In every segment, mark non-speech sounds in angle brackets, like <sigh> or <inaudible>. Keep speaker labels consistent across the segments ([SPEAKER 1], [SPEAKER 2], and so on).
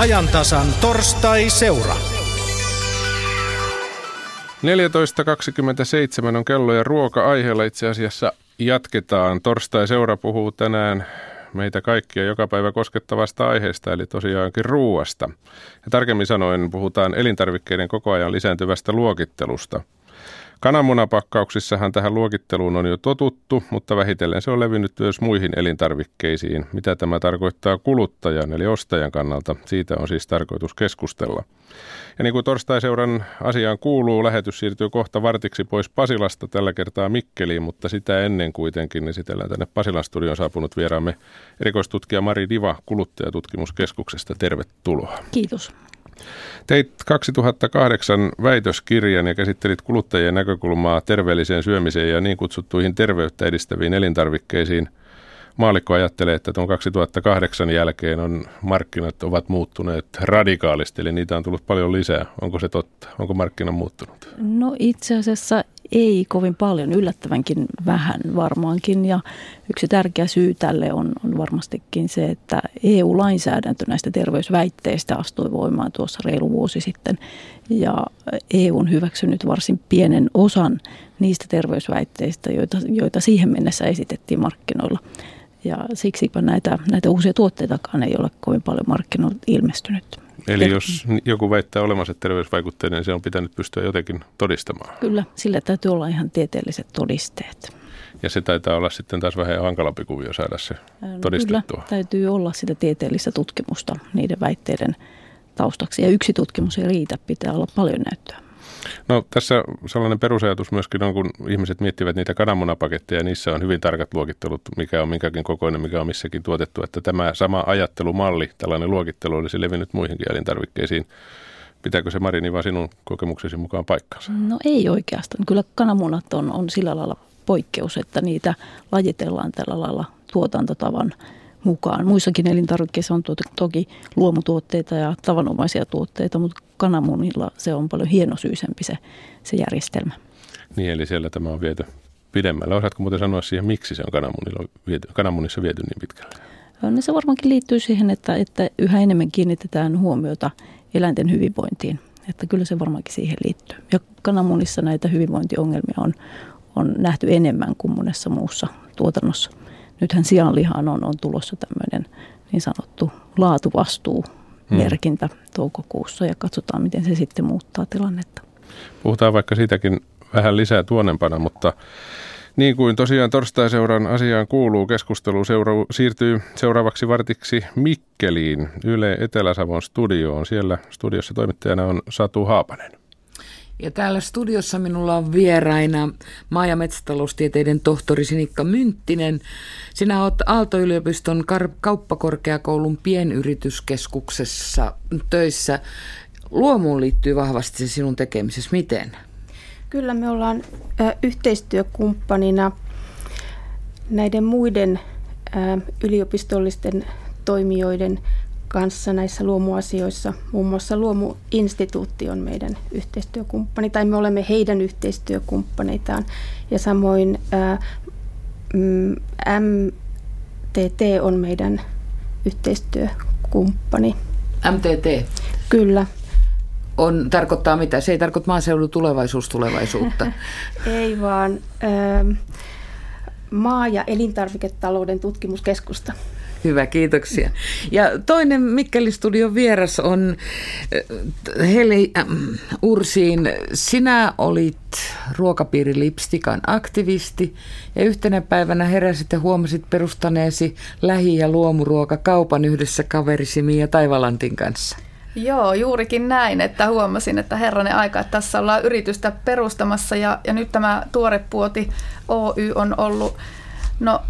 [SPEAKER 1] ajantasan torstai-seura.
[SPEAKER 2] 14.27 on kello ja ruoka-aiheella itse asiassa jatketaan. Torstai-seura puhuu tänään meitä kaikkia joka päivä koskettavasta aiheesta, eli tosiaankin ruuasta. Ja tarkemmin sanoen puhutaan elintarvikkeiden koko ajan lisääntyvästä luokittelusta – Kananmunapakkauksissahan tähän luokitteluun on jo totuttu, mutta vähitellen se on levinnyt myös muihin elintarvikkeisiin. Mitä tämä tarkoittaa kuluttajan eli ostajan kannalta, siitä on siis tarkoitus keskustella. Ja niin kuin torstai-seuran asiaan kuuluu, lähetys siirtyy kohta vartiksi pois Pasilasta, tällä kertaa Mikkeliin, mutta sitä ennen kuitenkin esitellään tänne Pasilan studion saapunut vieraamme erikoistutkija Mari Diva kuluttajatutkimuskeskuksesta. Tervetuloa.
[SPEAKER 3] Kiitos.
[SPEAKER 2] Teit 2008 väitöskirjan ja käsittelit kuluttajien näkökulmaa terveelliseen syömiseen ja niin kutsuttuihin terveyttä edistäviin elintarvikkeisiin. Maalikko ajattelee, että tuon 2008 jälkeen on markkinat ovat muuttuneet radikaalisti, eli niitä on tullut paljon lisää. Onko se totta? Onko markkina muuttunut?
[SPEAKER 3] No itse asiassa ei kovin paljon, yllättävänkin vähän varmaankin. Ja yksi tärkeä syy tälle on, on varmastikin se, että EU-lainsäädäntö näistä terveysväitteistä astui voimaan tuossa reilu vuosi sitten. Ja EU on hyväksynyt varsin pienen osan niistä terveysväitteistä, joita, joita siihen mennessä esitettiin markkinoilla. Ja siksipä näitä, näitä uusia tuotteitakaan ei ole kovin paljon markkinoilla ilmestynyt.
[SPEAKER 2] Eli jos joku väittää olemassa terveysvaikutteinen, niin se on pitänyt pystyä jotenkin todistamaan.
[SPEAKER 3] Kyllä, sillä täytyy olla ihan tieteelliset todisteet.
[SPEAKER 2] Ja se taitaa olla sitten taas vähän hankalampi kuvio saada se todistettua.
[SPEAKER 3] Kyllä, täytyy olla sitä tieteellistä tutkimusta niiden väitteiden taustaksi. Ja yksi tutkimus ei riitä, pitää olla paljon näyttöä.
[SPEAKER 2] No tässä sellainen perusajatus myöskin on, kun ihmiset miettivät niitä kananmunapaketteja, niissä on hyvin tarkat luokittelut, mikä on minkäkin kokoinen, mikä on missäkin tuotettu, että tämä sama ajattelumalli, tällainen luokittelu olisi levinnyt muihinkin elintarvikkeisiin. Pitääkö se Marini vaan sinun kokemuksesi mukaan paikkansa?
[SPEAKER 3] No ei oikeastaan. Kyllä kananmunat on, on sillä lailla poikkeus, että niitä lajitellaan tällä lailla tuotantotavan mukaan. Muissakin elintarvikkeissa on toki luomutuotteita ja tavanomaisia tuotteita, mutta kananmunilla se on paljon hienosyisempi se, se järjestelmä.
[SPEAKER 2] Niin, eli siellä tämä on viety pidemmälle. Osaatko muuten sanoa siihen, miksi se on kananmunilla viety, kananmunissa viety niin pitkälle?
[SPEAKER 3] No se varmaankin liittyy siihen, että, että yhä enemmän kiinnitetään huomiota eläinten hyvinvointiin. Että kyllä se varmaankin siihen liittyy. Ja kananmunissa näitä hyvinvointiongelmia on, on nähty enemmän kuin monessa muussa tuotannossa nythän sianlihaan on, on tulossa tämmöinen niin sanottu laatuvastuu merkintä hmm. toukokuussa ja katsotaan, miten se sitten muuttaa tilannetta.
[SPEAKER 2] Puhutaan vaikka siitäkin vähän lisää tuonempana, mutta niin kuin tosiaan torstai-seuran asiaan kuuluu, keskustelu seura- siirtyy seuraavaksi vartiksi Mikkeliin, Yle Etelä-Savon studioon. Siellä studiossa toimittajana on Satu Haapanen.
[SPEAKER 4] Ja täällä studiossa minulla on vieraina maa- ja metsätaloustieteiden tohtori Sinikka Mynttinen. Sinä olet Aalto-yliopiston kauppakorkeakoulun pienyrityskeskuksessa töissä. Luomuun liittyy vahvasti se sinun tekemisessä. Miten?
[SPEAKER 5] Kyllä me ollaan yhteistyökumppanina näiden muiden yliopistollisten toimijoiden kanssa näissä luomuasioissa. Muun muassa Luomuinstituutti on meidän yhteistyökumppani, tai me olemme heidän yhteistyökumppaneitaan. Ja samoin ää, MTT on meidän yhteistyökumppani.
[SPEAKER 4] MTT?
[SPEAKER 5] Kyllä.
[SPEAKER 4] On, tarkoittaa mitä? Se ei tarkoita maaseudun tulevaisuustulevaisuutta. <laughs>
[SPEAKER 5] ei vaan ää, maa- ja elintarviketalouden tutkimuskeskusta.
[SPEAKER 4] Hyvä, kiitoksia. Ja toinen Mikkelin studion vieras on äh, Heli äh, Ursiin. Sinä olit ruokapiiri Lipstikan aktivisti ja yhtenä päivänä heräsit ja huomasit perustaneesi lähi- ja luomuruokakaupan yhdessä kaverisi Mia Taivalantin kanssa.
[SPEAKER 6] Joo, juurikin näin, että huomasin, että herranen aika, että tässä ollaan yritystä perustamassa ja, ja nyt tämä Tuorepuoti Oy on ollut no,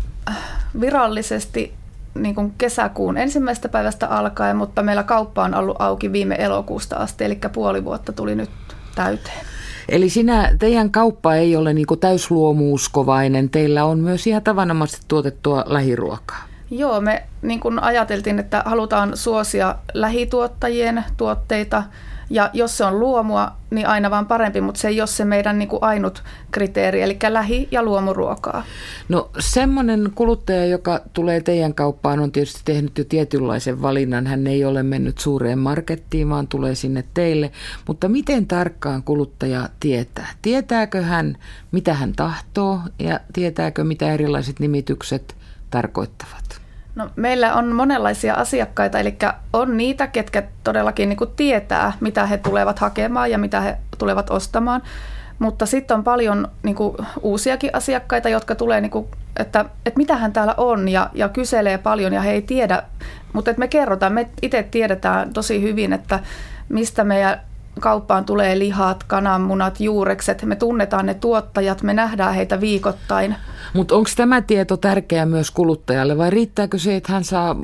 [SPEAKER 6] virallisesti niin kuin kesäkuun ensimmäisestä päivästä alkaen, mutta meillä kauppa on ollut auki viime elokuusta asti, eli puoli vuotta tuli nyt täyteen.
[SPEAKER 4] Eli sinä, teidän kauppa ei ole niin täysluomuuskovainen, teillä on myös ihan tavanomaisesti tuotettua lähiruokaa.
[SPEAKER 6] Joo, me niin kuin ajateltiin, että halutaan suosia lähituottajien tuotteita Ja jos se on luomua, niin aina vaan parempi, mutta se ei ole se meidän niin kuin ainut kriteeri, eli lähi- ja luomuruokaa.
[SPEAKER 4] No semmoinen kuluttaja, joka tulee teidän kauppaan, on tietysti tehnyt jo tietynlaisen valinnan. Hän ei ole mennyt suureen markettiin, vaan tulee sinne teille. Mutta miten tarkkaan kuluttaja tietää? Tietääkö hän, mitä hän tahtoo ja tietääkö, mitä erilaiset nimitykset tarkoittavat?
[SPEAKER 6] No, meillä on monenlaisia asiakkaita, eli on niitä, ketkä todellakin niin kuin tietää, mitä he tulevat hakemaan ja mitä he tulevat ostamaan. Mutta sitten on paljon niin kuin, uusiakin asiakkaita, jotka tulee, niin kuin, että, että mitähän täällä on ja, ja kyselee paljon ja he ei tiedä. Mutta me kerrotaan, me itse tiedetään tosi hyvin, että mistä meidän kauppaan tulee lihat, kananmunat, juurekset. Me tunnetaan ne tuottajat, me nähdään heitä viikoittain.
[SPEAKER 4] Mutta onko tämä tieto tärkeä myös kuluttajalle vai riittääkö se, että hän saa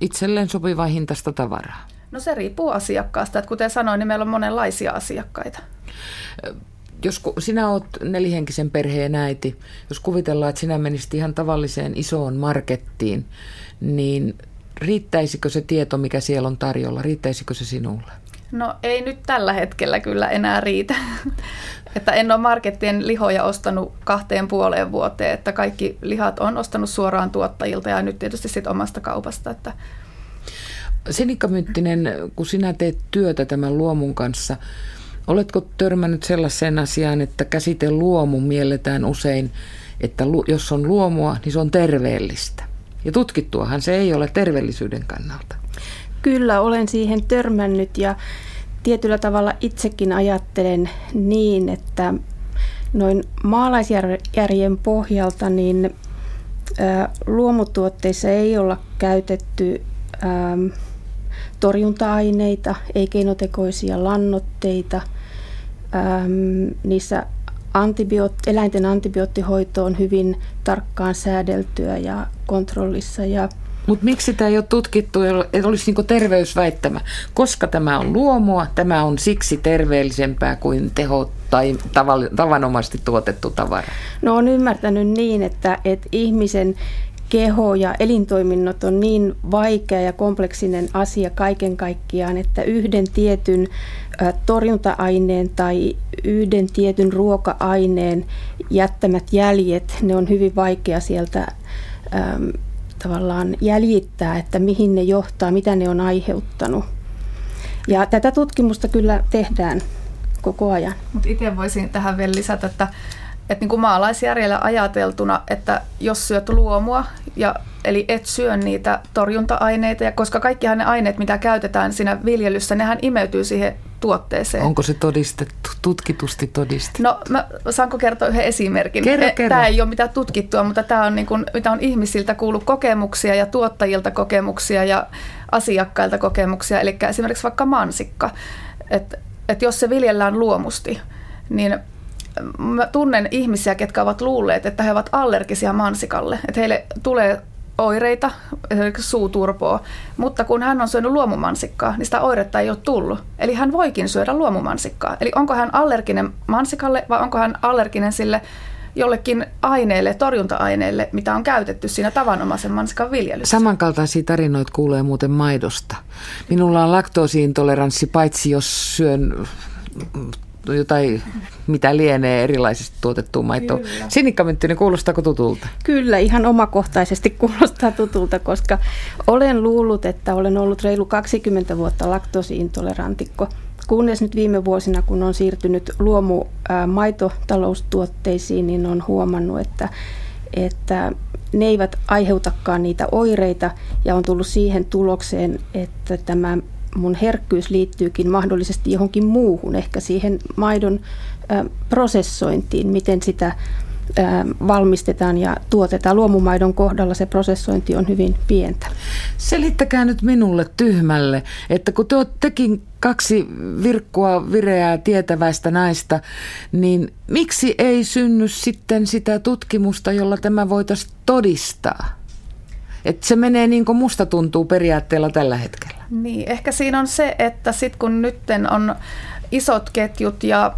[SPEAKER 4] itselleen sopivaa hintaista tavaraa?
[SPEAKER 6] No se riippuu asiakkaasta. Että kuten sanoin, niin meillä on monenlaisia asiakkaita.
[SPEAKER 4] Jos sinä olet nelihenkisen perheen äiti, jos kuvitellaan, että sinä menisit ihan tavalliseen isoon markettiin, niin riittäisikö se tieto, mikä siellä on tarjolla, riittäisikö se sinulle?
[SPEAKER 6] No ei nyt tällä hetkellä kyllä enää riitä. että en ole markettien lihoja ostanut kahteen puoleen vuoteen, että kaikki lihat on ostanut suoraan tuottajilta ja nyt tietysti sitten omasta kaupasta. Että
[SPEAKER 4] Sinikka Mynttinen, kun sinä teet työtä tämän luomun kanssa, oletko törmännyt sellaiseen asiaan, että käsite luomu mielletään usein, että jos on luomua, niin se on terveellistä. Ja tutkittuahan se ei ole terveellisyyden kannalta.
[SPEAKER 5] Kyllä, olen siihen törmännyt ja tietyllä tavalla itsekin ajattelen niin, että noin maalaisjärjen pohjalta niin luomutuotteissa ei olla käytetty torjunta-aineita, ei keinotekoisia lannoitteita. niissä eläinten antibioottihoito on hyvin tarkkaan säädeltyä ja kontrollissa ja
[SPEAKER 4] mutta miksi tämä ei ole tutkittu, että olisi niin terveysväittämä? Koska tämä on luomua, tämä on siksi terveellisempää kuin teho tai tavanomaisesti tuotettu tavara?
[SPEAKER 5] No on ymmärtänyt niin, että, että ihmisen keho ja elintoiminnot on niin vaikea ja kompleksinen asia kaiken kaikkiaan, että yhden tietyn torjunta-aineen tai yhden tietyn ruoka-aineen jättämät jäljet, ne on hyvin vaikea sieltä tavallaan jäljittää, että mihin ne johtaa, mitä ne on aiheuttanut. Ja tätä tutkimusta kyllä tehdään koko ajan.
[SPEAKER 6] Mutta itse voisin tähän vielä lisätä, että, että niin kuin maalaisjärjellä ajateltuna, että jos syöt luomua, ja, eli et syö niitä torjunta-aineita, ja koska kaikkihan ne aineet, mitä käytetään siinä viljelyssä, nehän imeytyy siihen tuotteeseen.
[SPEAKER 4] Onko se todistettu, tutkitusti todistettu?
[SPEAKER 6] No, mä saanko kertoa yhden esimerkin?
[SPEAKER 4] Kerro, kerro.
[SPEAKER 6] Tämä ei ole mitään tutkittua, mutta tämä on, niin kuin, mitä on ihmisiltä kuullut kokemuksia ja tuottajilta kokemuksia ja asiakkailta kokemuksia. Eli esimerkiksi vaikka mansikka. Että et jos se viljellään luomusti, niin mä tunnen ihmisiä, ketkä ovat luulleet, että he ovat allergisia mansikalle. Että heille tulee oireita, esimerkiksi suuturpoa, mutta kun hän on syönyt luomumansikkaa, niin sitä oiretta ei ole tullut. Eli hän voikin syödä luomumansikkaa. Eli onko hän allerginen mansikalle vai onko hän allerginen sille jollekin aineelle, torjunta-aineelle, mitä on käytetty siinä tavanomaisen mansikan viljelyssä.
[SPEAKER 4] Samankaltaisia tarinoita kuulee muuten maidosta. Minulla on laktoosiintoleranssi, paitsi jos syön jotain, mitä lienee erilaisesti tuotettua maitoa. Mynttynen, kuulostaako tutulta?
[SPEAKER 5] Kyllä, ihan omakohtaisesti <laughs> kuulostaa tutulta, koska olen luullut, että olen ollut reilu 20 vuotta laktoosiintolerantikko. Kunnes nyt viime vuosina, kun on siirtynyt luomu maitotaloustuotteisiin, niin on huomannut, että, että ne eivät aiheutakaan niitä oireita ja on tullut siihen tulokseen, että tämä mun herkkyys liittyykin mahdollisesti johonkin muuhun, ehkä siihen maidon prosessointiin, miten sitä valmistetaan ja tuotetaan. Luomumaidon kohdalla se prosessointi on hyvin pientä.
[SPEAKER 4] Selittäkää nyt minulle tyhmälle, että kun te tekin kaksi virkkua vireää tietäväistä naista, niin miksi ei synny sitten sitä tutkimusta, jolla tämä voitaisiin todistaa? Että se menee niin kuin musta tuntuu periaatteella tällä hetkellä.
[SPEAKER 6] Niin, ehkä siinä on se, että sitten kun nyt on isot ketjut ja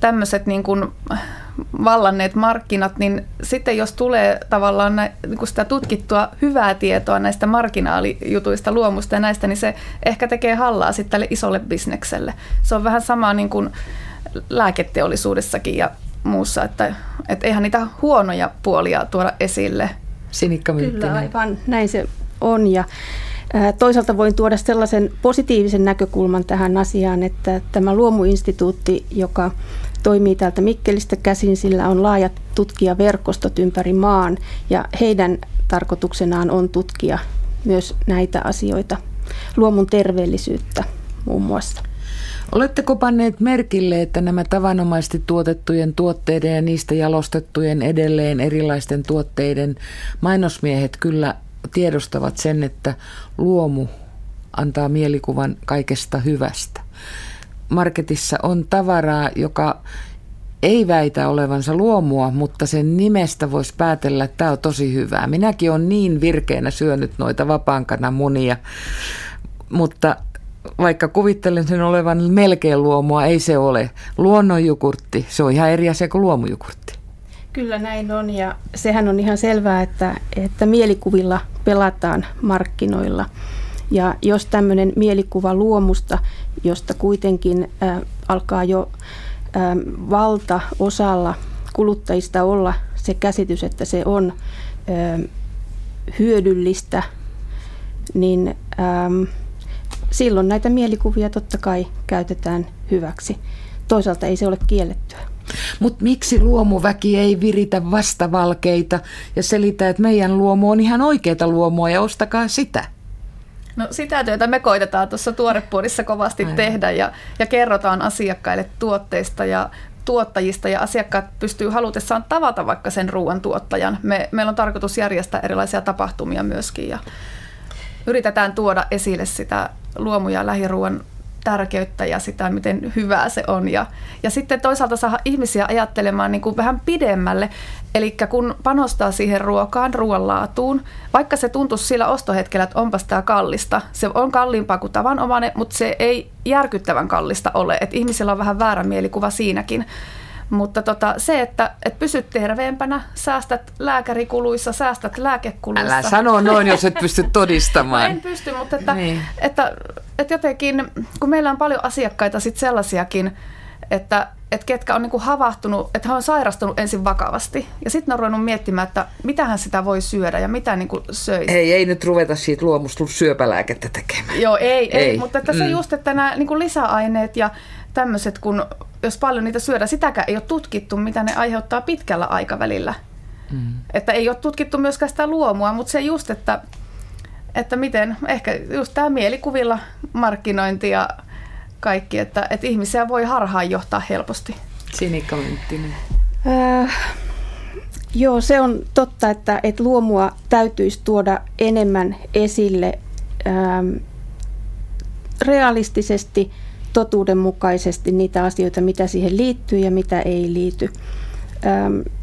[SPEAKER 6] tämmöiset niin kuin vallanneet markkinat, niin sitten jos tulee tavallaan nä, niin sitä tutkittua hyvää tietoa näistä marginaalijutuista, luomusta ja näistä, niin se ehkä tekee hallaa sitten tälle isolle bisnekselle. Se on vähän sama niin kuin lääketeollisuudessakin ja muussa, että, että eihän niitä huonoja puolia tuoda esille.
[SPEAKER 4] Sinikka
[SPEAKER 5] Kyllä, aivan. Näin se on. Ja Toisaalta voin tuoda sellaisen positiivisen näkökulman tähän asiaan, että tämä luomuinstituutti, joka toimii täältä Mikkelistä käsin, sillä on laajat tutkijaverkostot ympäri maan ja heidän tarkoituksenaan on tutkia myös näitä asioita, luomun terveellisyyttä muun muassa.
[SPEAKER 4] Oletteko panneet merkille, että nämä tavanomaisesti tuotettujen tuotteiden ja niistä jalostettujen edelleen erilaisten tuotteiden mainosmiehet kyllä tiedostavat sen, että luomu antaa mielikuvan kaikesta hyvästä. Marketissa on tavaraa, joka ei väitä olevansa luomua, mutta sen nimestä voisi päätellä, että tämä on tosi hyvää. Minäkin olen niin virkeänä syönyt noita vapaankana munia, mutta vaikka kuvittelen sen olevan melkein luomua, ei se ole. Luonnonjukurtti, se on ihan eri asia kuin luomujukurtti.
[SPEAKER 5] Kyllä näin on ja sehän on ihan selvää, että, että mielikuvilla pelataan markkinoilla. Ja jos tämmöinen mielikuva luomusta, josta kuitenkin äh, alkaa jo äh, valtaosalla kuluttajista olla se käsitys, että se on äh, hyödyllistä, niin ähm, silloin näitä mielikuvia totta kai käytetään hyväksi. Toisaalta ei se ole kiellettyä.
[SPEAKER 4] Mutta miksi luomuväki ei viritä vastavalkeita ja selitä, että meidän luomu on ihan oikeita luomua ja ostakaa sitä?
[SPEAKER 6] No sitä työtä me koitetaan tuossa tuorepuolissa kovasti Aivan. tehdä ja, ja kerrotaan asiakkaille tuotteista ja tuottajista ja asiakkaat pystyy halutessaan tavata vaikka sen ruoan tuottajan. Me, meillä on tarkoitus järjestää erilaisia tapahtumia myöskin ja yritetään tuoda esille sitä luomu- ja lähiruoan tärkeyttä ja sitä, miten hyvää se on. Ja, ja sitten toisaalta saa ihmisiä ajattelemaan niin kuin vähän pidemmälle. Eli kun panostaa siihen ruokaan, ruoan laatuun, vaikka se tuntuisi sillä ostohetkellä, että onpas tämä kallista, se on kalliimpaa kuin tavanomainen, mutta se ei järkyttävän kallista ole. Että ihmisillä on vähän väärä mielikuva siinäkin. Mutta tota, se, että et pysyt terveempänä, säästät lääkärikuluissa, säästät lääkekuluissa.
[SPEAKER 4] Älä sano noin, jos et pysty todistamaan.
[SPEAKER 6] no en pysty, mutta että, niin. että, että jotenkin, kun meillä on paljon asiakkaita sit sellaisiakin, että, että ketkä on niinku havahtunut, että hän on sairastunut ensin vakavasti. Ja sitten on ruvennut miettimään, että mitähän sitä voi syödä ja mitä niinku söisi.
[SPEAKER 4] Ei, ei nyt ruveta siitä luomusta syöpälääkettä tekemään.
[SPEAKER 6] Joo, ei, ei. ei. mutta että se mm. just, että nämä niinku lisäaineet ja tämmöiset, kun jos paljon niitä syödään, sitäkään ei ole tutkittu, mitä ne aiheuttaa pitkällä aikavälillä. Mm. Että ei ole tutkittu myöskään sitä luomua, mutta se just, että, että miten, ehkä just tämä mielikuvilla markkinointi ja kaikki, että, että ihmisiä voi harhaan johtaa helposti.
[SPEAKER 4] Sinikka Mynttinen.
[SPEAKER 5] Äh, joo, se on totta, että, että luomua täytyisi tuoda enemmän esille ähm, realistisesti – totuudenmukaisesti niitä asioita, mitä siihen liittyy ja mitä ei liity.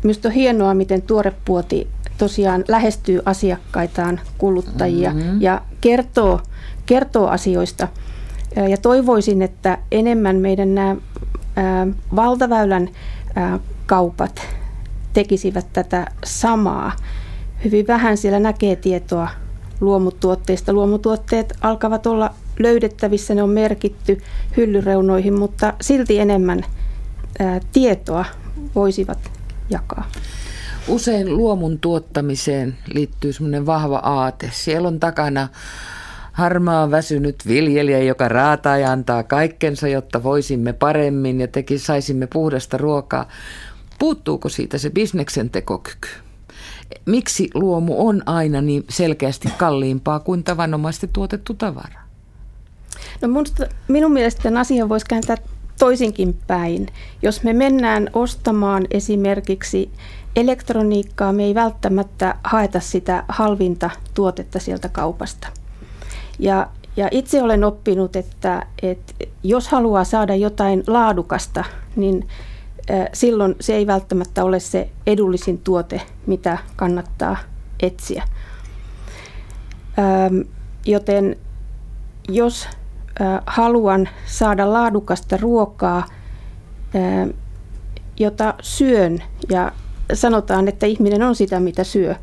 [SPEAKER 5] Minusta on hienoa, miten tuorepuoti tosiaan lähestyy asiakkaitaan, kuluttajia mm-hmm. ja kertoo, kertoo asioista. Ja toivoisin, että enemmän meidän nämä valtaväylän kaupat tekisivät tätä samaa. Hyvin vähän siellä näkee tietoa luomutuotteista. Luomutuotteet alkavat olla löydettävissä, ne on merkitty hyllyreunoihin, mutta silti enemmän tietoa voisivat jakaa.
[SPEAKER 4] Usein luomun tuottamiseen liittyy semmoinen vahva aate. Siellä on takana harmaa väsynyt viljelijä, joka raataa ja antaa kaikkensa, jotta voisimme paremmin ja teki, saisimme puhdasta ruokaa. Puuttuuko siitä se bisneksen tekokyky? Miksi luomu on aina niin selkeästi kalliimpaa kuin tavanomaisesti tuotettu tavara?
[SPEAKER 5] No minusta, minun mielestä tämän asian voisi kääntää toisinkin päin. Jos me mennään ostamaan esimerkiksi elektroniikkaa, me ei välttämättä haeta sitä halvinta tuotetta sieltä kaupasta. Ja, ja itse olen oppinut, että, että jos haluaa saada jotain laadukasta, niin silloin se ei välttämättä ole se edullisin tuote, mitä kannattaa etsiä. Joten jos haluan saada laadukasta ruokaa, jota syön ja sanotaan, että ihminen on sitä, mitä syö,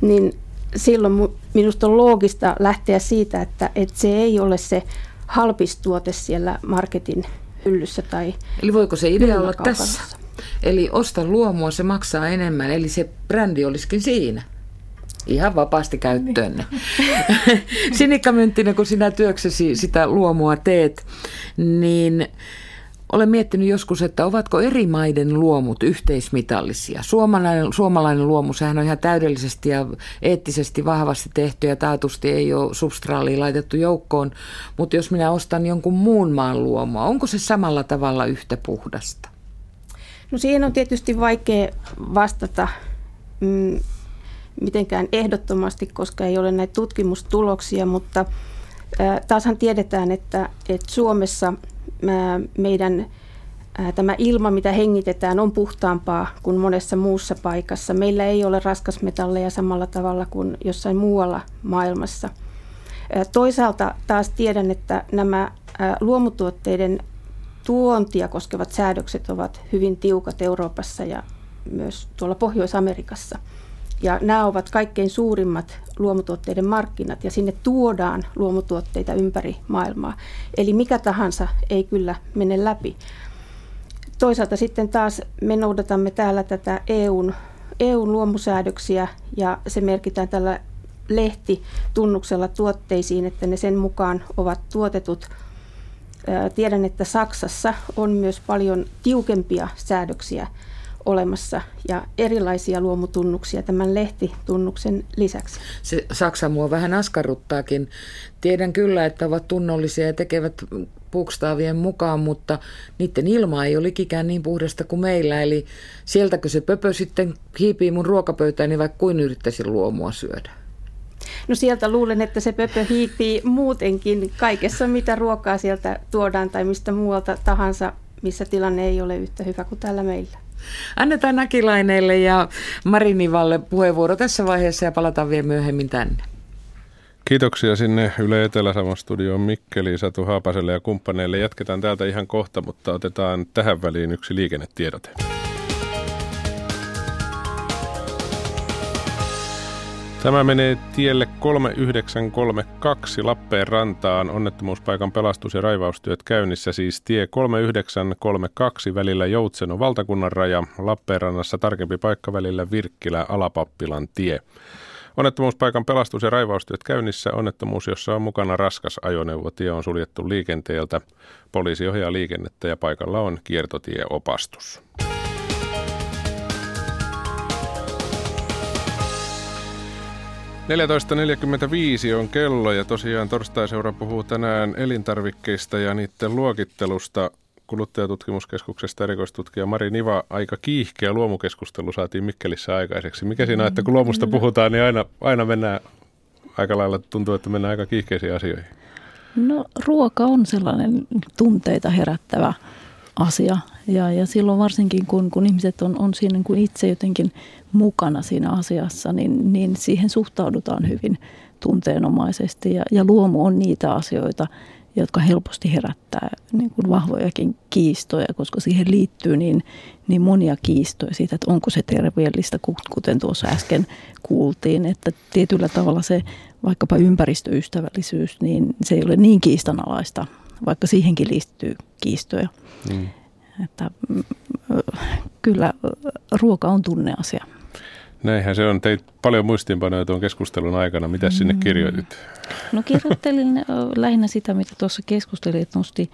[SPEAKER 5] niin silloin minusta on loogista lähteä siitä, että, että se ei ole se halpistuote siellä marketin hyllyssä tai
[SPEAKER 4] Eli voiko se idea olla tässä? Eli osta luomua, se maksaa enemmän, eli se brändi olisikin siinä. Ihan vapaasti käyttöön. <laughs> Niin. Sinikka Mynttinen, kun sinä työksesi sitä luomua teet, niin olen miettinyt joskus, että ovatko eri maiden luomut yhteismitallisia. Suomalainen, suomalainen luomu, sehän on ihan täydellisesti ja eettisesti vahvasti tehty ja taatusti ei ole substraaliin laitettu joukkoon. Mutta jos minä ostan jonkun muun maan luomua, onko se samalla tavalla yhtä puhdasta?
[SPEAKER 5] No siihen on tietysti vaikea vastata mm, mitenkään ehdottomasti, koska ei ole näitä tutkimustuloksia, mutta taashan tiedetään, että, että Suomessa – meidän tämä ilma, mitä hengitetään, on puhtaampaa kuin monessa muussa paikassa. Meillä ei ole raskasmetalleja samalla tavalla kuin jossain muualla maailmassa. Toisaalta taas tiedän, että nämä luomutuotteiden tuontia koskevat säädökset ovat hyvin tiukat Euroopassa ja myös tuolla Pohjois-Amerikassa – ja nämä ovat kaikkein suurimmat luomutuotteiden markkinat ja sinne tuodaan luomutuotteita ympäri maailmaa. Eli mikä tahansa ei kyllä mene läpi. Toisaalta sitten taas me noudatamme täällä tätä EUn, EUn luomusäädöksiä ja se merkitään tällä lehtitunnuksella tuotteisiin, että ne sen mukaan ovat tuotetut. Tiedän, että Saksassa on myös paljon tiukempia säädöksiä olemassa ja erilaisia luomutunnuksia tämän lehtitunnuksen lisäksi.
[SPEAKER 4] Se Saksa mua vähän askarruttaakin. Tiedän kyllä, että ovat tunnollisia ja tekevät bukstaavien mukaan, mutta niiden ilma ei ole ikään niin puhdasta kuin meillä. Eli sieltäkö se pöpö sitten hiipii mun ruokapöytään, niin vaikka kuin yrittäisin luomua syödä?
[SPEAKER 5] No sieltä luulen, että se pöpö hiipii muutenkin kaikessa, mitä ruokaa sieltä tuodaan tai mistä muualta tahansa, missä tilanne ei ole yhtä hyvä kuin täällä meillä.
[SPEAKER 4] Annetaan Nakilaineille ja Marinivalle puheenvuoro tässä vaiheessa ja palataan vielä myöhemmin tänne.
[SPEAKER 2] Kiitoksia sinne Yle Etelä-Savon studioon Mikkeli, Satu Haapaselle ja kumppaneille. Jatketaan täältä ihan kohta, mutta otetaan tähän väliin yksi liikennetiedote. Tämä menee tielle 3932 Lappeenrantaan. Onnettomuuspaikan pelastus- ja raivaustyöt käynnissä siis tie 3932 välillä Joutseno valtakunnan raja. Lappeenrannassa tarkempi paikka välillä Virkkilä Alapappilan tie. Onnettomuuspaikan pelastus- ja raivaustyöt käynnissä. Onnettomuus, jossa on mukana raskas ajoneuvo. Tie on suljettu liikenteeltä. Poliisi ohjaa liikennettä ja paikalla on kiertotieopastus. 14.45 on kello ja tosiaan torstaiseura puhuu tänään elintarvikkeista ja niiden luokittelusta. Kuluttajatutkimuskeskuksesta erikoistutkija Mari Niva, aika kiihkeä luomukeskustelu saatiin Mikkelissä aikaiseksi. Mikä siinä on, että kun luomusta puhutaan, niin aina, aina mennään aika lailla, tuntuu, että mennään aika kiihkeisiin asioihin.
[SPEAKER 3] No ruoka on sellainen tunteita herättävä asia. Ja, ja silloin varsinkin, kun, kun ihmiset on, on siinä niin kuin itse jotenkin mukana siinä asiassa, niin, niin siihen suhtaudutaan hyvin tunteenomaisesti. Ja, ja luomu on niitä asioita, jotka helposti herättää niin kuin vahvojakin kiistoja, koska siihen liittyy niin, niin monia kiistoja siitä, että onko se terveellistä, kuten tuossa äsken kuultiin, että tietyllä tavalla se vaikkapa ympäristöystävällisyys, niin se ei ole niin kiistanalaista, vaikka siihenkin liittyy kiistoja. Mm. Että, mm, kyllä ruoka on tunneasia.
[SPEAKER 2] Näinhän se on. Teit paljon muistiinpanoja tuon keskustelun aikana. Mitä sinne mm. kirjoitit?
[SPEAKER 3] No kirjoittelin lähinnä sitä, mitä tuossa keskustelit nosti,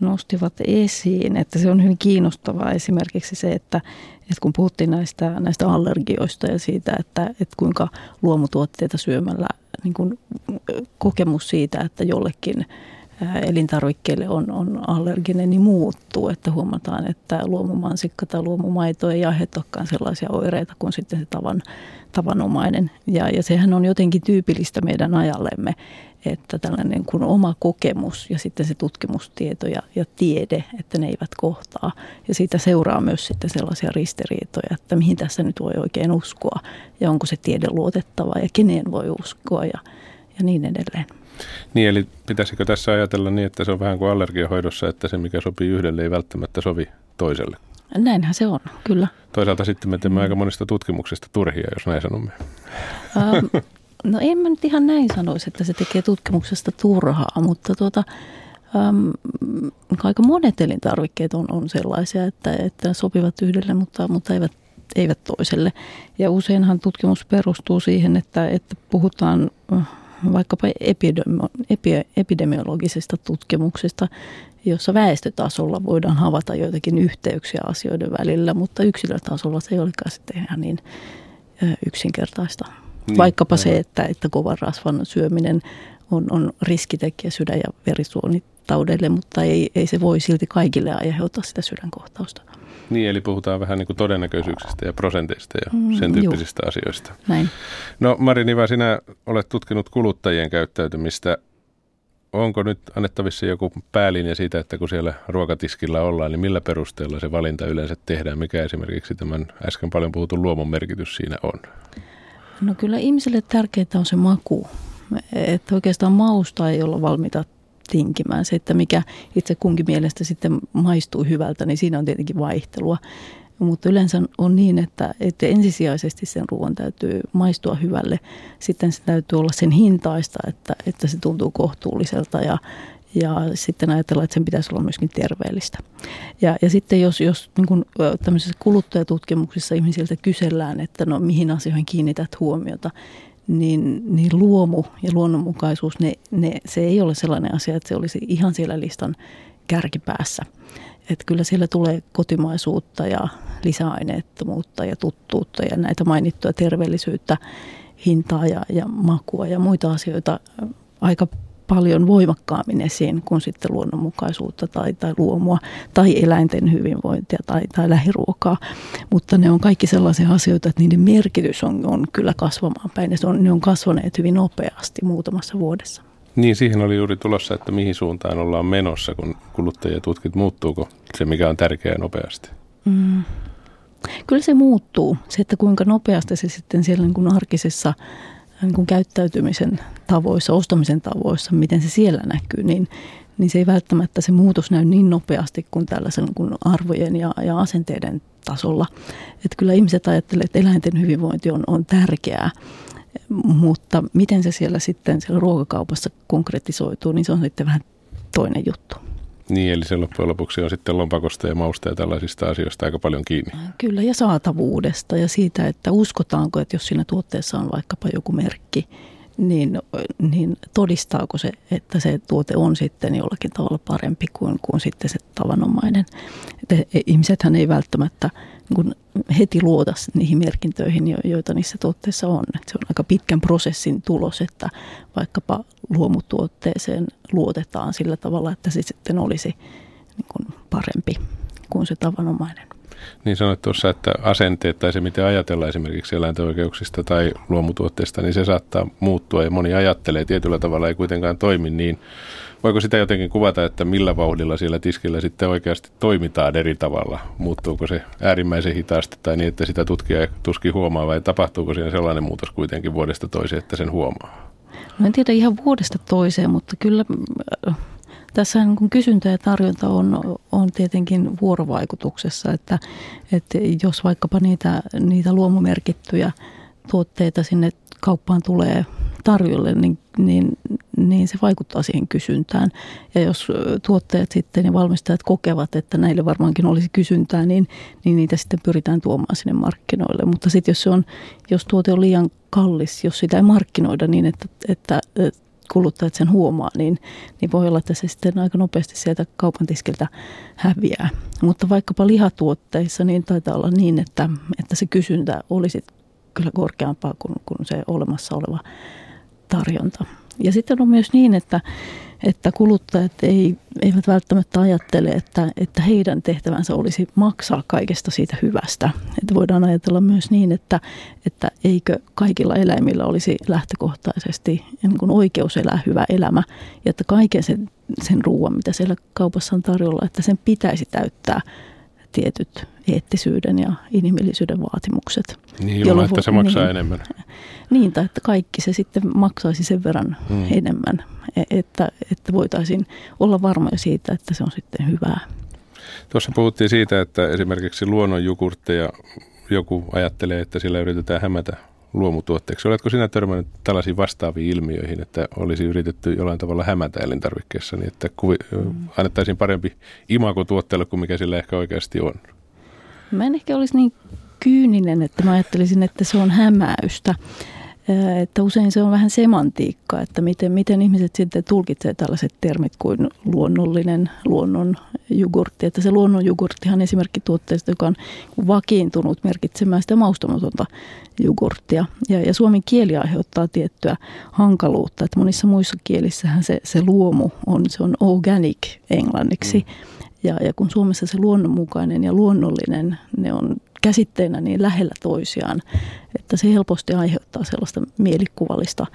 [SPEAKER 3] nostivat esiin. Että se on hyvin kiinnostavaa esimerkiksi se, että, että kun puhuttiin näistä, näistä allergioista ja siitä, että, että kuinka luomutuotteita syömällä niin kuin kokemus siitä, että jollekin – elintarvikkeille on, on allerginen, niin muuttuu. Että huomataan, että luomumansikka tai luomumaito ei aiheuttakaan sellaisia oireita kuin sitten se tavan, tavanomainen. Ja, ja sehän on jotenkin tyypillistä meidän ajallemme, että tällainen kuin oma kokemus ja sitten se tutkimustieto ja, ja tiede, että ne eivät kohtaa. Ja siitä seuraa myös sitten sellaisia ristiriitoja, että mihin tässä nyt voi oikein uskoa ja onko se tiede luotettava ja keneen voi uskoa ja, ja niin edelleen.
[SPEAKER 2] Niin, eli pitäisikö tässä ajatella niin, että se on vähän kuin allergiahoidossa, että se mikä sopii yhdelle ei välttämättä sovi toiselle?
[SPEAKER 3] Näinhän se on, kyllä.
[SPEAKER 2] Toisaalta sitten me teemme aika monista tutkimuksista turhia, jos näin sanomme.
[SPEAKER 3] Ähm, <laughs> no en mä nyt ihan näin sanoisi, että se tekee tutkimuksesta turhaa, mutta tuota, äm, aika monet elintarvikkeet on, on sellaisia, että, että sopivat yhdelle, mutta, mutta eivät, eivät toiselle. Ja useinhan tutkimus perustuu siihen, että, että puhutaan äh, vaikkapa epidemi- epidemiologisesta tutkimuksesta, jossa väestötasolla voidaan havaita joitakin yhteyksiä asioiden välillä, mutta yksilötasolla se ei olekaan sitten ihan niin yksinkertaista. Niin, Vaikkapa aivan. se, että, että kovan rasvan syöminen on, on riskitekijä sydän- ja verisuonitaudeille, mutta ei, ei se voi silti kaikille aiheuttaa sitä sydänkohtausta.
[SPEAKER 2] Niin, eli puhutaan vähän niin kuin todennäköisyyksistä ja prosenteista ja mm, sen tyyppisistä juu. asioista.
[SPEAKER 3] Näin.
[SPEAKER 2] No Mari Niva, sinä olet tutkinut kuluttajien käyttäytymistä. Onko nyt annettavissa joku päälinja siitä, että kun siellä ruokatiskillä ollaan, niin millä perusteella se valinta yleensä tehdään? Mikä esimerkiksi tämän äsken paljon puhutun luomun merkitys siinä on?
[SPEAKER 3] No kyllä ihmisille tärkeää on se maku. Että oikeastaan mausta ei olla valmiita tinkimään. Se, että mikä itse kunkin mielestä sitten maistuu hyvältä, niin siinä on tietenkin vaihtelua. Mutta yleensä on niin, että, että ensisijaisesti sen ruoan täytyy maistua hyvälle. Sitten se täytyy olla sen hintaista, että, että se tuntuu kohtuulliselta ja, ja sitten ajatellaan, että sen pitäisi olla myöskin terveellistä. Ja, ja sitten jos, jos niin kuin tämmöisissä kuluttajatutkimuksissa ihmisiltä kysellään, että no mihin asioihin kiinnität huomiota, niin, niin luomu ja luonnonmukaisuus, ne, ne, se ei ole sellainen asia, että se olisi ihan siellä listan kärkipäässä. Että kyllä siellä tulee kotimaisuutta ja lisäaineettomuutta ja tuttuutta ja näitä mainittuja terveellisyyttä, hintaa ja, ja makua ja muita asioita aika paljon voimakkaammin esiin kuin sitten luonnonmukaisuutta tai, tai luomua tai eläinten hyvinvointia tai, tai lähiruokaa. Mutta ne on kaikki sellaisia asioita, että niiden merkitys on, on kyllä kasvamaan päin ja se on, ne on kasvaneet hyvin nopeasti muutamassa vuodessa.
[SPEAKER 2] Niin, siihen oli juuri tulossa, että mihin suuntaan ollaan menossa, kun kuluttajia tutkit. Muuttuuko se, mikä on tärkeää nopeasti? Mm.
[SPEAKER 3] Kyllä se muuttuu. Se, että kuinka nopeasti se sitten siellä niin kuin arkisessa niin kuin käyttäytymisen tavoissa, ostamisen tavoissa, miten se siellä näkyy, niin, niin se ei välttämättä se muutos näy niin nopeasti kuin tällaisen kuin arvojen ja, ja asenteiden tasolla. Että kyllä ihmiset ajattelevat, että eläinten hyvinvointi on, on tärkeää, mutta miten se siellä sitten siellä ruokakaupassa konkretisoituu, niin se on sitten vähän toinen juttu.
[SPEAKER 2] Niin, eli se loppujen lopuksi on sitten lompakosta ja mausta ja tällaisista asioista aika paljon kiinni.
[SPEAKER 3] Kyllä, ja saatavuudesta ja siitä, että uskotaanko, että jos siinä tuotteessa on vaikkapa joku merkki, niin, niin todistaako se, että se tuote on sitten jollakin tavalla parempi kuin, kuin sitten se tavanomainen. Et ihmisethän ei välttämättä niin heti luota niihin merkintöihin, joita niissä tuotteissa on. Et se on aika pitkän prosessin tulos, että vaikkapa luomutuotteeseen luotetaan sillä tavalla, että se sitten olisi niin kuin parempi kuin se tavanomainen.
[SPEAKER 2] Niin sanoit tuossa, että asenteet tai se, miten ajatellaan esimerkiksi eläinten oikeuksista tai luomutuotteista, niin se saattaa muuttua ja moni ajattelee tietyllä tavalla ei kuitenkaan toimi niin. Voiko sitä jotenkin kuvata, että millä vauhdilla siellä tiskillä sitten oikeasti toimitaan eri tavalla? Muuttuuko se äärimmäisen hitaasti tai niin, että sitä tutkija tuskin huomaa vai tapahtuuko siinä sellainen muutos kuitenkin vuodesta toiseen, että sen huomaa?
[SPEAKER 3] No en tiedä ihan vuodesta toiseen, mutta kyllä tässä niin kysyntä ja tarjonta on, on tietenkin vuorovaikutuksessa, että, että jos vaikkapa niitä, niitä luomumerkittyjä tuotteita sinne kauppaan tulee tarjolle, niin, niin, niin se vaikuttaa siihen kysyntään. Ja jos tuotteet sitten ja valmistajat kokevat, että näille varmaankin olisi kysyntää, niin, niin niitä sitten pyritään tuomaan sinne markkinoille. Mutta sitten jos, on, jos tuote on liian kallis, jos sitä ei markkinoida niin, että, että kuluttajat sen huomaa, niin, niin voi olla, että se sitten aika nopeasti sieltä kaupan tiskiltä häviää. Mutta vaikkapa lihatuotteissa niin taitaa olla niin, että, että se kysyntä olisi kyllä korkeampaa kuin, kuin se olemassa oleva tarjonta. Ja sitten on myös niin, että, että kuluttajat ei, eivät välttämättä ajattele, että, että heidän tehtävänsä olisi maksaa kaikesta siitä hyvästä. Että voidaan ajatella myös niin, että, että eikö kaikilla eläimillä olisi lähtökohtaisesti niin kuin oikeus elää hyvä elämä ja että kaiken sen, sen ruoan, mitä siellä kaupassa on tarjolla, että sen pitäisi täyttää tietyt eettisyyden ja inhimillisyyden vaatimukset.
[SPEAKER 2] Niin, ilman, että se maksaa niin, enemmän. <laughs>
[SPEAKER 3] Niin, tai että kaikki se sitten maksaisi sen verran hmm. enemmän, e- että, että voitaisiin olla varmoja siitä, että se on sitten hyvää.
[SPEAKER 2] Tuossa puhuttiin siitä, että esimerkiksi luonnonjukurtteja joku ajattelee, että sillä yritetään hämätä luomutuotteeksi. Oletko sinä törmännyt tällaisiin vastaaviin ilmiöihin, että olisi yritetty jollain tavalla hämätä elintarvikkeessa, niin että kuvi, mm. annettaisiin parempi imako tuotteelle kuin mikä sillä ehkä oikeasti on?
[SPEAKER 3] Mä en ehkä olisi niin kyyninen, että mä ajattelisin, että se on hämäystä. Että usein se on vähän semantiikkaa, että miten, miten ihmiset sitten tulkitsevat tällaiset termit kuin luonnollinen luonnon jogurtti. Että se luonnon jogurttihan esimerkki tuotteesta, joka on vakiintunut merkitsemään sitä maustamatonta jogurttia. Ja, ja suomen kieli aiheuttaa tiettyä hankaluutta, että monissa muissa kielissähän se, se luomu on, se on organic englanniksi. Mm. Ja, ja kun Suomessa se luonnonmukainen ja luonnollinen, ne on käsitteinä niin lähellä toisiaan, että se helposti aiheuttaa sellaista mielikuvallista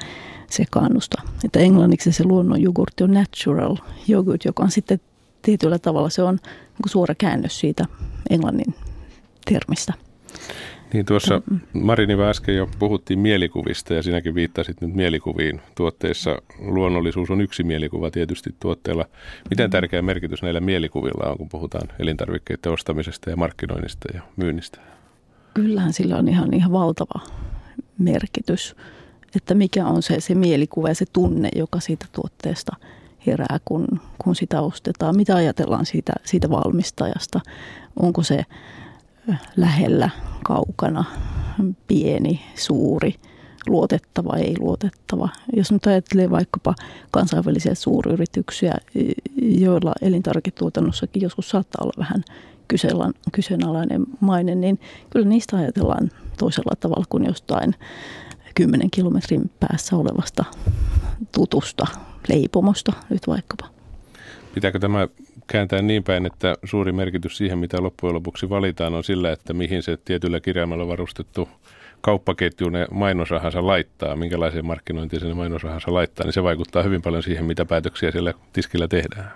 [SPEAKER 3] sekaannusta. Että englanniksi se luonnon jogurtti on natural yogurt, joka on sitten tietyllä tavalla se on niin suora käännös siitä englannin termistä.
[SPEAKER 2] Niin tuossa Marini äsken jo puhuttiin mielikuvista ja sinäkin viittasit nyt mielikuviin. Tuotteissa luonnollisuus on yksi mielikuva tietysti tuotteella. Miten tärkeä merkitys näillä mielikuvilla on, kun puhutaan elintarvikkeiden ostamisesta ja markkinoinnista ja myynnistä?
[SPEAKER 3] Kyllähän sillä on ihan, ihan valtava merkitys, että mikä on se, se mielikuva ja se tunne, joka siitä tuotteesta herää, kun, kun sitä ostetaan. Mitä ajatellaan siitä, siitä valmistajasta? Onko se lähellä, kaukana, pieni, suuri, luotettava, ei luotettava. Jos nyt ajattelee vaikkapa kansainvälisiä suuryrityksiä, joilla elintarviketuotannossakin joskus saattaa olla vähän kyseenalainen maine, niin kyllä niistä ajatellaan toisella tavalla kuin jostain kymmenen kilometrin päässä olevasta tutusta leipomosta nyt vaikkapa.
[SPEAKER 2] Pitääkö tämä kääntää niin päin, että suuri merkitys siihen, mitä loppujen lopuksi valitaan, on sillä, että mihin se tietyllä kirjaimella varustettu kauppaketju ne mainosrahansa laittaa, minkälaiseen markkinointiin se mainosrahansa laittaa, niin se vaikuttaa hyvin paljon siihen, mitä päätöksiä siellä tiskillä tehdään.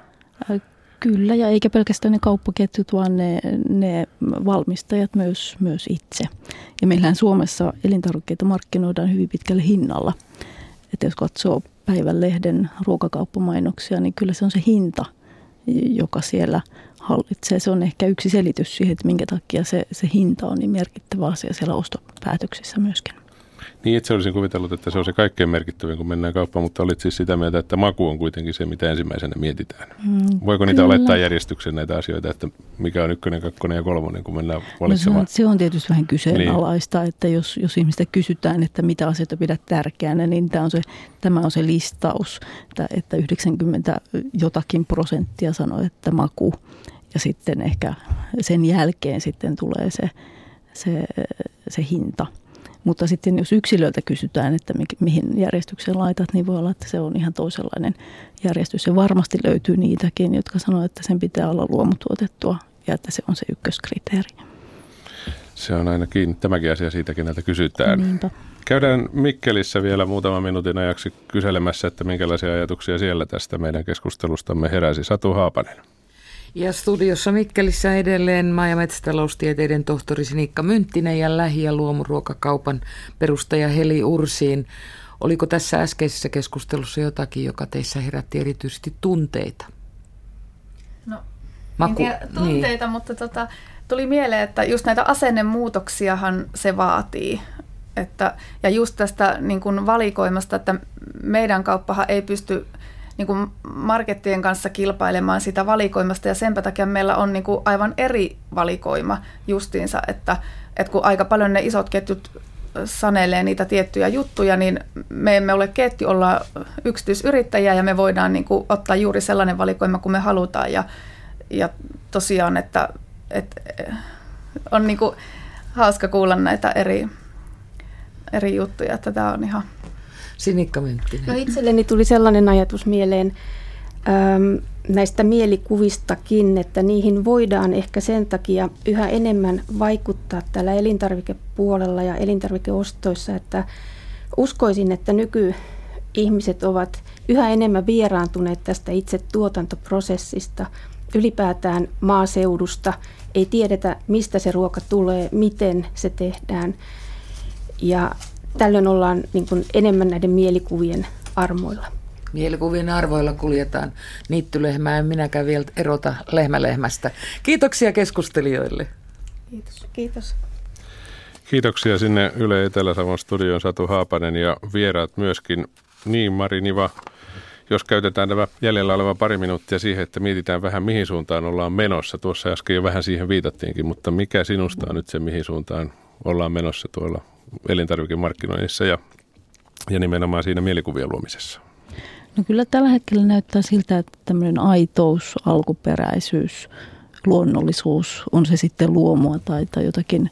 [SPEAKER 3] Kyllä, ja eikä pelkästään ne kauppaketjut, vaan ne, ne valmistajat myös, myös itse. Ja meillähän Suomessa elintarvikkeita markkinoidaan hyvin pitkälle hinnalla. Että jos katsoo päivän lehden ruokakauppamainoksia, niin kyllä se on se hinta – joka siellä hallitsee. Se on ehkä yksi selitys siihen, että minkä takia se, se hinta on niin merkittävä asia siellä ostopäätöksissä myöskin.
[SPEAKER 2] Niin itse olisin kuvitellut, että se on se kaikkein merkittävin, kun mennään kauppaan, mutta olit siis sitä mieltä, että maku on kuitenkin se, mitä ensimmäisenä mietitään. Mm, Voiko niitä kyllä. olettaa järjestyksen näitä asioita, että mikä on ykkönen, kakkonen ja kolmonen, kun mennään valitsemaan?
[SPEAKER 3] No se, on, se on tietysti vähän kyseenalaista, niin. että jos, jos ihmistä kysytään, että mitä asioita pidät tärkeänä, niin tämä on se, tämä on se listaus, että, että 90 jotakin prosenttia sanoo, että maku ja sitten ehkä sen jälkeen sitten tulee se, se, se hinta – mutta sitten jos yksilöltä kysytään, että mihin järjestykseen laitat, niin voi olla, että se on ihan toisenlainen järjestys. Ja varmasti löytyy niitäkin, jotka sanoo, että sen pitää olla luomutuotettua ja että se on se ykköskriteeri.
[SPEAKER 2] Se on ainakin tämäkin asia siitäkin, näitä kysytään. Niinpä. Käydään Mikkelissä vielä muutaman minuutin ajaksi kyselemässä, että minkälaisia ajatuksia siellä tästä meidän keskustelustamme heräsi. Satu Haapanen.
[SPEAKER 4] Ja studiossa Mikkelissä edelleen maa- ja metsätaloustieteiden tohtori Sinikka Mynttinen ja lähi- ja luomuruokakaupan perustaja Heli Ursiin. Oliko tässä äskeisessä keskustelussa jotakin, joka teissä herätti erityisesti tunteita?
[SPEAKER 6] No, Maku, en tiedä tunteita, niin. mutta tota, tuli mieleen, että just näitä asennemuutoksiahan se vaatii. Että, ja just tästä niin kuin valikoimasta, että meidän kauppahan ei pysty niin kuin markettien kanssa kilpailemaan sitä valikoimasta ja sen takia meillä on niin kuin aivan eri valikoima justiinsa, että, että kun aika paljon ne isot ketjut sanelee niitä tiettyjä juttuja, niin me emme ole ketju, olla yksityisyrittäjiä ja me voidaan niin kuin ottaa juuri sellainen valikoima kuin me halutaan. Ja, ja tosiaan, että, että on niin kuin hauska kuulla näitä eri, eri juttuja, että tämä on ihan
[SPEAKER 4] Sinikka Mynttinen.
[SPEAKER 5] No itselleni tuli sellainen ajatus mieleen äm, näistä mielikuvistakin, että niihin voidaan ehkä sen takia yhä enemmän vaikuttaa tällä elintarvikepuolella ja elintarvikeostoissa, että uskoisin, että nykyihmiset ovat yhä enemmän vieraantuneet tästä itse tuotantoprosessista, ylipäätään maaseudusta. Ei tiedetä, mistä se ruoka tulee, miten se tehdään. Ja tällöin ollaan niin kuin enemmän näiden mielikuvien armoilla.
[SPEAKER 4] Mielikuvien arvoilla kuljetaan niittylehmää en minäkään vielä erota lehmälehmästä. Kiitoksia keskustelijoille.
[SPEAKER 5] Kiitos. Kiitos.
[SPEAKER 2] Kiitoksia sinne Yle Etelä-Savon studioon Satu Haapanen ja vieraat myöskin. Niin Mari Niva, jos käytetään tämä jäljellä oleva pari minuuttia siihen, että mietitään vähän mihin suuntaan ollaan menossa. Tuossa äsken jo vähän siihen viitattiinkin, mutta mikä sinusta on nyt se mihin suuntaan ollaan menossa tuolla elintarvikemarkkinoinnissa ja, ja nimenomaan siinä mielikuvien luomisessa?
[SPEAKER 3] No kyllä tällä hetkellä näyttää siltä, että tämmöinen aitous, alkuperäisyys, luonnollisuus, on se sitten luomua tai, tai jotakin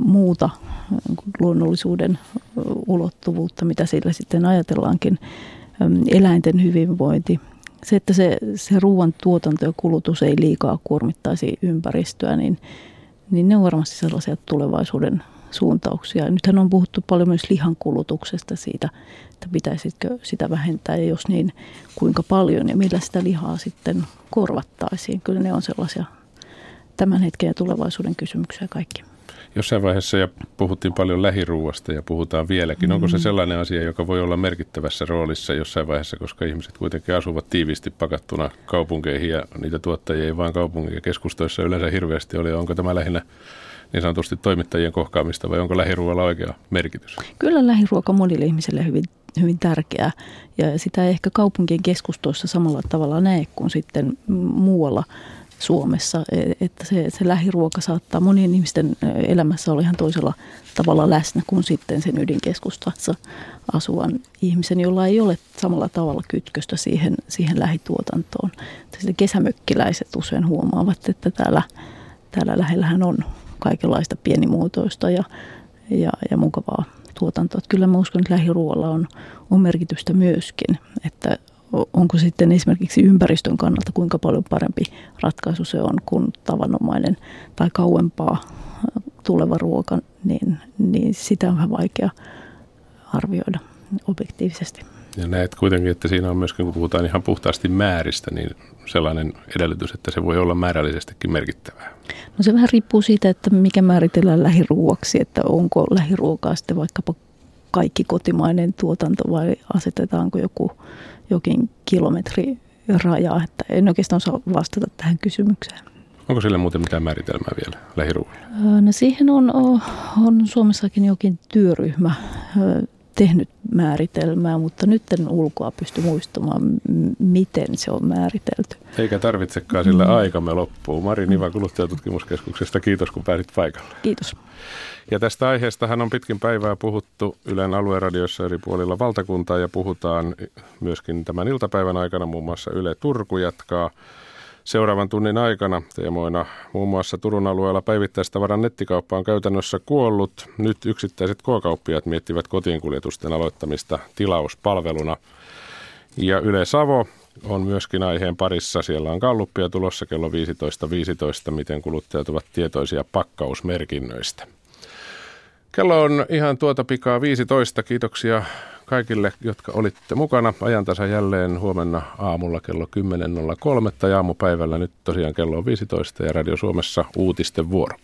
[SPEAKER 3] muuta luonnollisuuden ulottuvuutta, mitä sillä sitten ajatellaankin, eläinten hyvinvointi. Se, että se, se ruoan tuotanto ja kulutus ei liikaa kuormittaisi ympäristöä, niin, niin ne on varmasti sellaisia tulevaisuuden suuntauksia. Nythän on puhuttu paljon myös lihan kulutuksesta siitä, että pitäisikö sitä vähentää ja jos niin, kuinka paljon ja millä sitä lihaa sitten korvattaisiin. Kyllä ne on sellaisia tämän hetken ja tulevaisuuden kysymyksiä kaikki.
[SPEAKER 2] Jossain vaiheessa ja puhuttiin paljon lähiruuasta ja puhutaan vieläkin. Mm-hmm. Onko se mm. sellainen asia, joka voi olla merkittävässä roolissa jossain vaiheessa, koska ihmiset kuitenkin asuvat tiiviisti pakattuna kaupunkeihin ja niitä tuottajia ei vaan kaupungin ja keskustoissa yleensä hirveästi ole. Onko tämä lähinnä niin sanotusti toimittajien kohkaamista vai onko lähiruoalla oikea merkitys?
[SPEAKER 3] Kyllä lähiruoka monille ihmisille hyvin, hyvin tärkeää ja sitä ei ehkä kaupunkien keskustoissa samalla tavalla näe kuin sitten muualla Suomessa, e, että se, se lähiruoka saattaa monien ihmisten elämässä olla ihan toisella tavalla läsnä kuin sitten sen ydinkeskustassa asuvan ihmisen, jolla ei ole samalla tavalla kytköstä siihen, siihen lähituotantoon. Sitten kesämökkiläiset usein huomaavat, että täällä, täällä lähellähän on kaikenlaista pienimuotoista ja, ja, ja mukavaa tuotantoa. Että kyllä mä uskon, että lähiruoalla on, on merkitystä myöskin, että onko sitten esimerkiksi ympäristön kannalta kuinka paljon parempi ratkaisu se on kuin tavanomainen tai kauempaa tuleva ruoka, niin, niin sitä on vähän vaikea arvioida objektiivisesti.
[SPEAKER 2] Ja näet kuitenkin, että siinä on myöskin, kun puhutaan ihan puhtaasti määristä, niin sellainen edellytys, että se voi olla määrällisestikin merkittävää.
[SPEAKER 3] No se vähän riippuu siitä, että mikä määritellään lähiruuaksi, että onko lähiruokaa sitten vaikkapa kaikki kotimainen tuotanto vai asetetaanko joku jokin kilometri raja, että en oikeastaan osaa vastata tähän kysymykseen.
[SPEAKER 2] Onko sille muuten mitään määritelmää vielä lähiruualle?
[SPEAKER 3] No siihen on, on Suomessakin jokin työryhmä tehnyt määritelmää, mutta nyt en ulkoa pysty muistamaan, miten se on määritelty.
[SPEAKER 2] Eikä tarvitsekaan, sillä mm. aikamme loppuu. Mari Niva Kuluttajatutkimuskeskuksesta, kiitos kun pääsit paikalle.
[SPEAKER 3] Kiitos.
[SPEAKER 2] Ja tästä aiheestahan on pitkin päivää puhuttu Ylen alueradioissa eri puolilla valtakuntaa ja puhutaan myöskin tämän iltapäivän aikana muun muassa Yle Turku jatkaa seuraavan tunnin aikana teemoina muun muassa Turun alueella päivittäistavaran nettikauppa on käytännössä kuollut. Nyt yksittäiset koakauppiat miettivät kotiinkuljetusten aloittamista tilauspalveluna. Ja Yle Savo on myöskin aiheen parissa. Siellä on kalluppia tulossa kello 15.15, 15, miten kuluttajat ovat tietoisia pakkausmerkinnöistä. Kello on ihan tuota pikaa 15. Kiitoksia kaikille, jotka olitte mukana. Ajantasa jälleen huomenna aamulla kello 10.03 ja aamupäivällä nyt tosiaan kello on 15 ja Radio Suomessa uutisten vuoro.